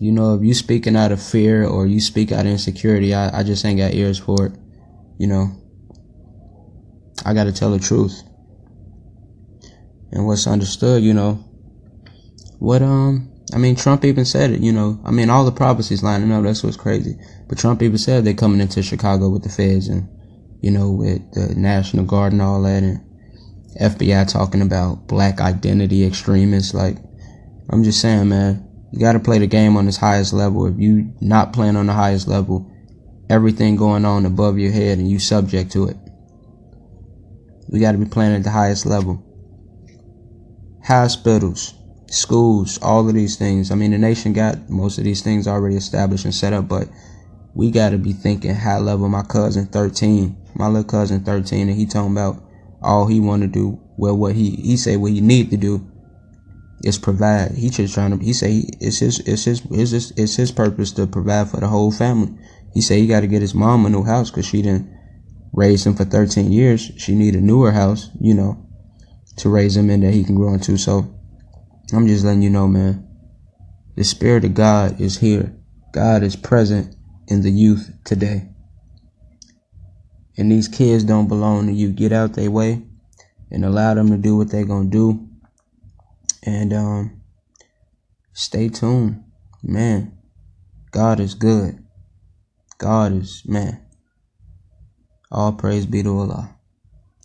You know, if you speaking out of fear or you speak out of insecurity, I, I just ain't got ears for it. You know, I got to tell the truth. And what's understood, you know, what, um, I mean, Trump even said it, you know, I mean, all the prophecies lining up. That's what's crazy. But Trump even said they're coming into Chicago with the feds and, you know, with the National Guard and all that. And FBI talking about black identity extremists. Like, I'm just saying, man, you got to play the game on this highest level. If you not playing on the highest level, everything going on above your head and you subject to it. We got to be playing at the highest level. Hospitals, schools, all of these things. I mean, the nation got most of these things already established and set up, but we got to be thinking high level. My cousin 13, my little cousin 13, and he talking about all he want to do. Well, what he he say what he need to do is provide. He just trying to. He say it's his it's his it's his it's his purpose to provide for the whole family. He say he got to get his mom a new house because she didn't raise him for 13 years. She need a newer house, you know, to raise him in that he can grow into. So I'm just letting you know, man. The spirit of God is here. God is present in the youth today. And these kids don't belong to you. Get out their way and allow them to do what they're going to do. And um, stay tuned. Man, God is good. God is, man. All praise be to Allah.